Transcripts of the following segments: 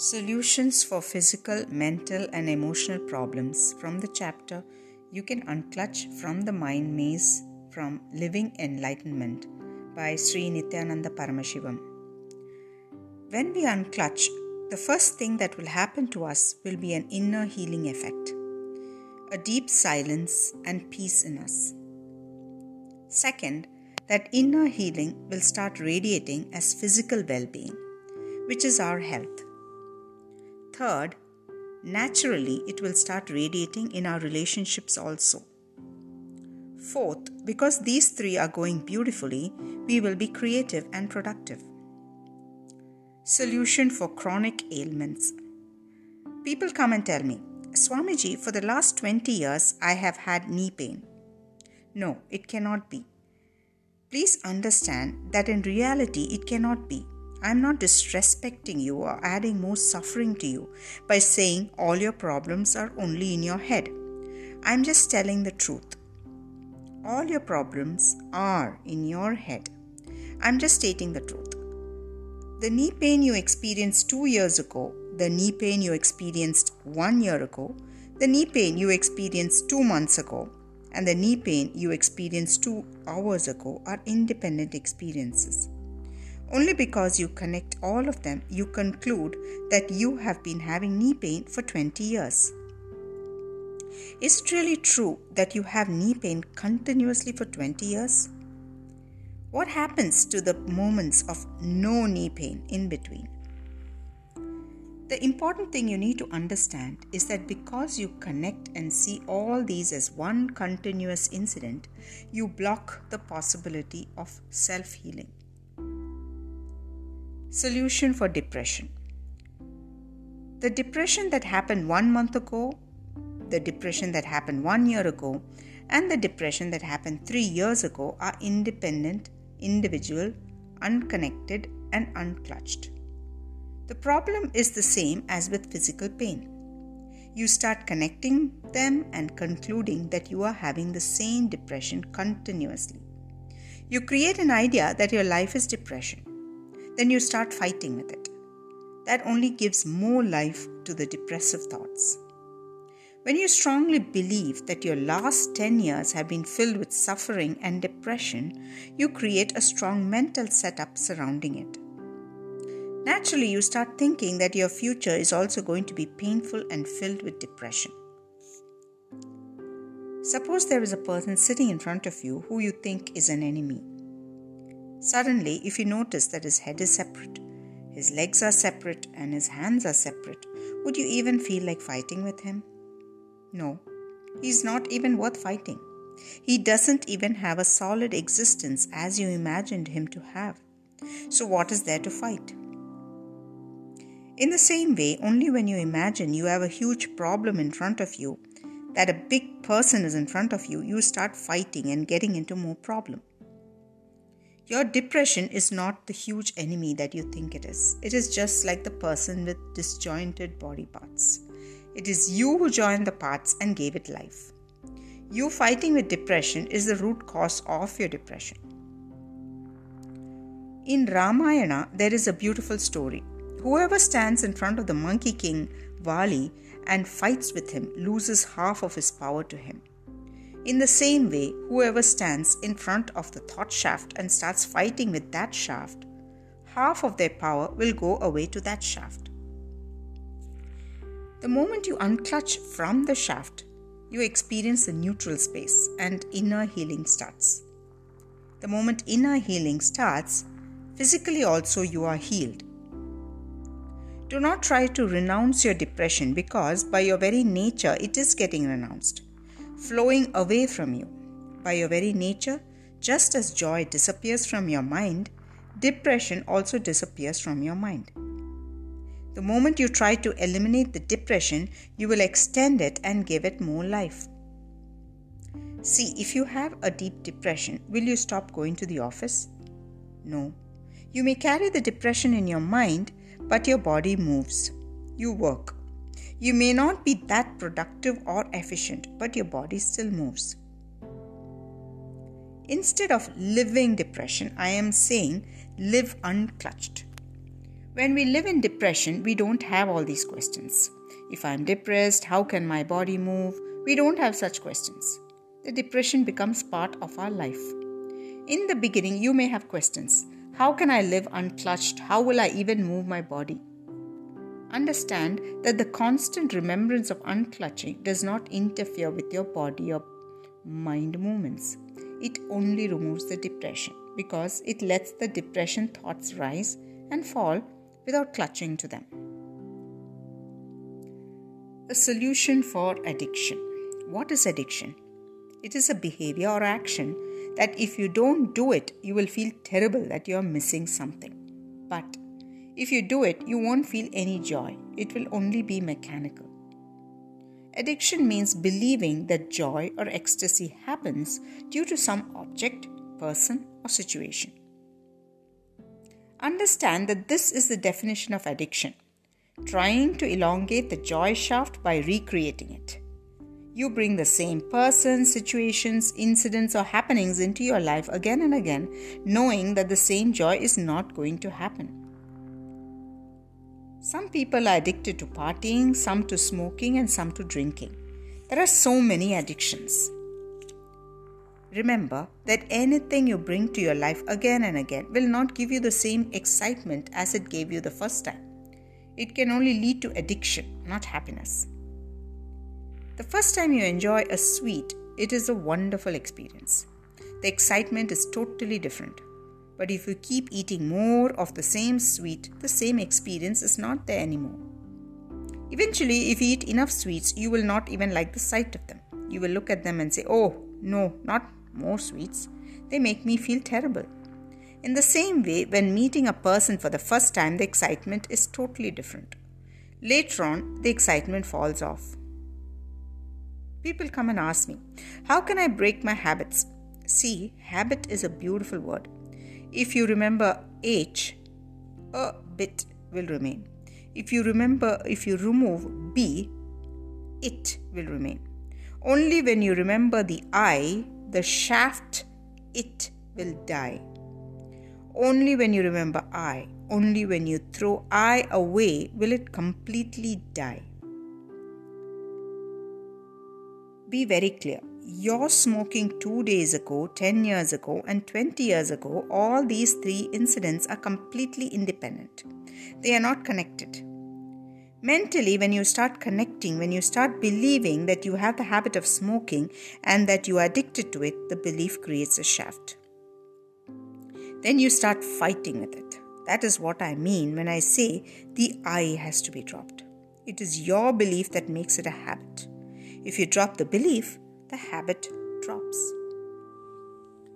Solutions for physical, mental, and emotional problems from the chapter You Can Unclutch from the Mind Maze from Living Enlightenment by Sri Nithyananda Paramashivam. When we unclutch, the first thing that will happen to us will be an inner healing effect, a deep silence and peace in us. Second, that inner healing will start radiating as physical well being, which is our health. Third, naturally it will start radiating in our relationships also. Fourth, because these three are going beautifully, we will be creative and productive. Solution for chronic ailments. People come and tell me, Swamiji, for the last 20 years I have had knee pain. No, it cannot be. Please understand that in reality it cannot be. I'm not disrespecting you or adding more suffering to you by saying all your problems are only in your head. I'm just telling the truth. All your problems are in your head. I'm just stating the truth. The knee pain you experienced two years ago, the knee pain you experienced one year ago, the knee pain you experienced two months ago, and the knee pain you experienced two hours ago are independent experiences. Only because you connect all of them, you conclude that you have been having knee pain for 20 years. Is it really true that you have knee pain continuously for 20 years? What happens to the moments of no knee pain in between? The important thing you need to understand is that because you connect and see all these as one continuous incident, you block the possibility of self healing. Solution for depression. The depression that happened one month ago, the depression that happened one year ago, and the depression that happened three years ago are independent, individual, unconnected, and unclutched. The problem is the same as with physical pain. You start connecting them and concluding that you are having the same depression continuously. You create an idea that your life is depression then you start fighting with it. That only gives more life to the depressive thoughts. When you strongly believe that your last 10 years have been filled with suffering and depression, you create a strong mental setup surrounding it. Naturally, you start thinking that your future is also going to be painful and filled with depression. Suppose there is a person sitting in front of you who you think is an enemy. Suddenly, if you notice that his head is separate, his legs are separate, and his hands are separate, would you even feel like fighting with him? No, he's not even worth fighting. He doesn't even have a solid existence as you imagined him to have. So, what is there to fight? In the same way, only when you imagine you have a huge problem in front of you, that a big person is in front of you, you start fighting and getting into more problem. Your depression is not the huge enemy that you think it is. It is just like the person with disjointed body parts. It is you who joined the parts and gave it life. You fighting with depression is the root cause of your depression. In Ramayana, there is a beautiful story. Whoever stands in front of the monkey king Vali and fights with him loses half of his power to him. In the same way, whoever stands in front of the thought shaft and starts fighting with that shaft, half of their power will go away to that shaft. The moment you unclutch from the shaft, you experience the neutral space and inner healing starts. The moment inner healing starts, physically also you are healed. Do not try to renounce your depression because, by your very nature, it is getting renounced flowing away from you. By your very nature, just as joy disappears from your mind, depression also disappears from your mind. The moment you try to eliminate the depression, you will extend it and give it more life. See, if you have a deep depression, will you stop going to the office? No. You may carry the depression in your mind, but your body moves. You work. You may not be that productive or efficient, but your body still moves. Instead of living depression, I am saying live unclutched. When we live in depression, we don't have all these questions. If I'm depressed, how can my body move? We don't have such questions. The depression becomes part of our life. In the beginning, you may have questions How can I live unclutched? How will I even move my body? Understand that the constant remembrance of unclutching does not interfere with your body or mind movements. It only removes the depression because it lets the depression thoughts rise and fall without clutching to them. A solution for addiction. What is addiction? It is a behavior or action that if you don't do it, you will feel terrible that you are missing something. But if you do it, you won't feel any joy. It will only be mechanical. Addiction means believing that joy or ecstasy happens due to some object, person, or situation. Understand that this is the definition of addiction trying to elongate the joy shaft by recreating it. You bring the same person, situations, incidents, or happenings into your life again and again, knowing that the same joy is not going to happen. Some people are addicted to partying, some to smoking, and some to drinking. There are so many addictions. Remember that anything you bring to your life again and again will not give you the same excitement as it gave you the first time. It can only lead to addiction, not happiness. The first time you enjoy a sweet, it is a wonderful experience. The excitement is totally different. But if you keep eating more of the same sweet, the same experience is not there anymore. Eventually, if you eat enough sweets, you will not even like the sight of them. You will look at them and say, Oh, no, not more sweets. They make me feel terrible. In the same way, when meeting a person for the first time, the excitement is totally different. Later on, the excitement falls off. People come and ask me, How can I break my habits? See, habit is a beautiful word. If you remember H, a bit will remain. If you remember, if you remove B, it will remain. Only when you remember the I, the shaft, it will die. Only when you remember I, only when you throw I away will it completely die. Be very clear your smoking two days ago, 10 years ago, and 20 years ago, all these three incidents are completely independent. They are not connected. Mentally, when you start connecting, when you start believing that you have the habit of smoking and that you are addicted to it, the belief creates a shaft. Then you start fighting with it. That is what I mean when I say the I has to be dropped. It is your belief that makes it a habit. If you drop the belief, the habit drops.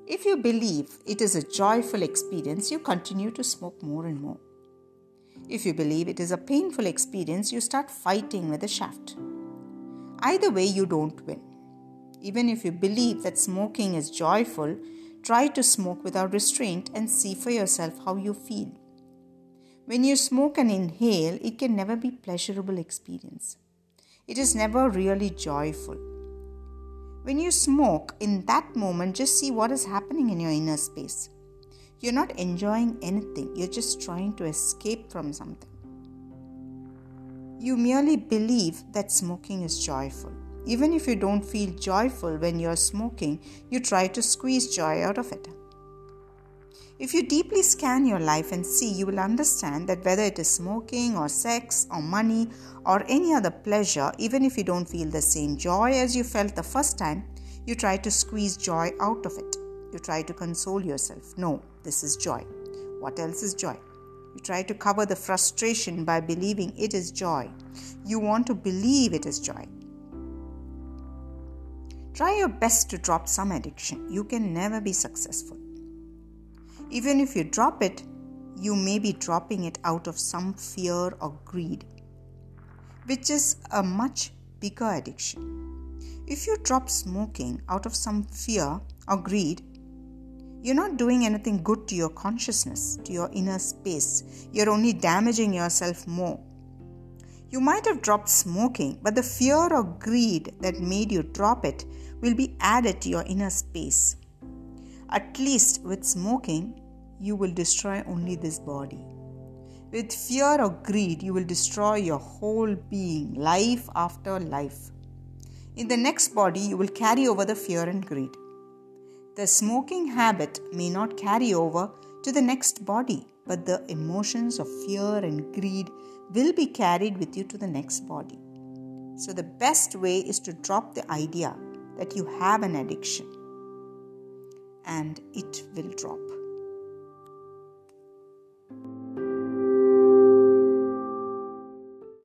If you believe it is a joyful experience, you continue to smoke more and more. If you believe it is a painful experience, you start fighting with the shaft. Either way, you don't win. Even if you believe that smoking is joyful, try to smoke without restraint and see for yourself how you feel. When you smoke and inhale, it can never be pleasurable experience. It is never really joyful. When you smoke, in that moment, just see what is happening in your inner space. You're not enjoying anything, you're just trying to escape from something. You merely believe that smoking is joyful. Even if you don't feel joyful when you're smoking, you try to squeeze joy out of it. If you deeply scan your life and see, you will understand that whether it is smoking or sex or money or any other pleasure, even if you don't feel the same joy as you felt the first time, you try to squeeze joy out of it. You try to console yourself. No, this is joy. What else is joy? You try to cover the frustration by believing it is joy. You want to believe it is joy. Try your best to drop some addiction. You can never be successful. Even if you drop it, you may be dropping it out of some fear or greed, which is a much bigger addiction. If you drop smoking out of some fear or greed, you're not doing anything good to your consciousness, to your inner space. You're only damaging yourself more. You might have dropped smoking, but the fear or greed that made you drop it will be added to your inner space. At least with smoking, you will destroy only this body. With fear or greed, you will destroy your whole being, life after life. In the next body, you will carry over the fear and greed. The smoking habit may not carry over to the next body, but the emotions of fear and greed will be carried with you to the next body. So, the best way is to drop the idea that you have an addiction and it will drop.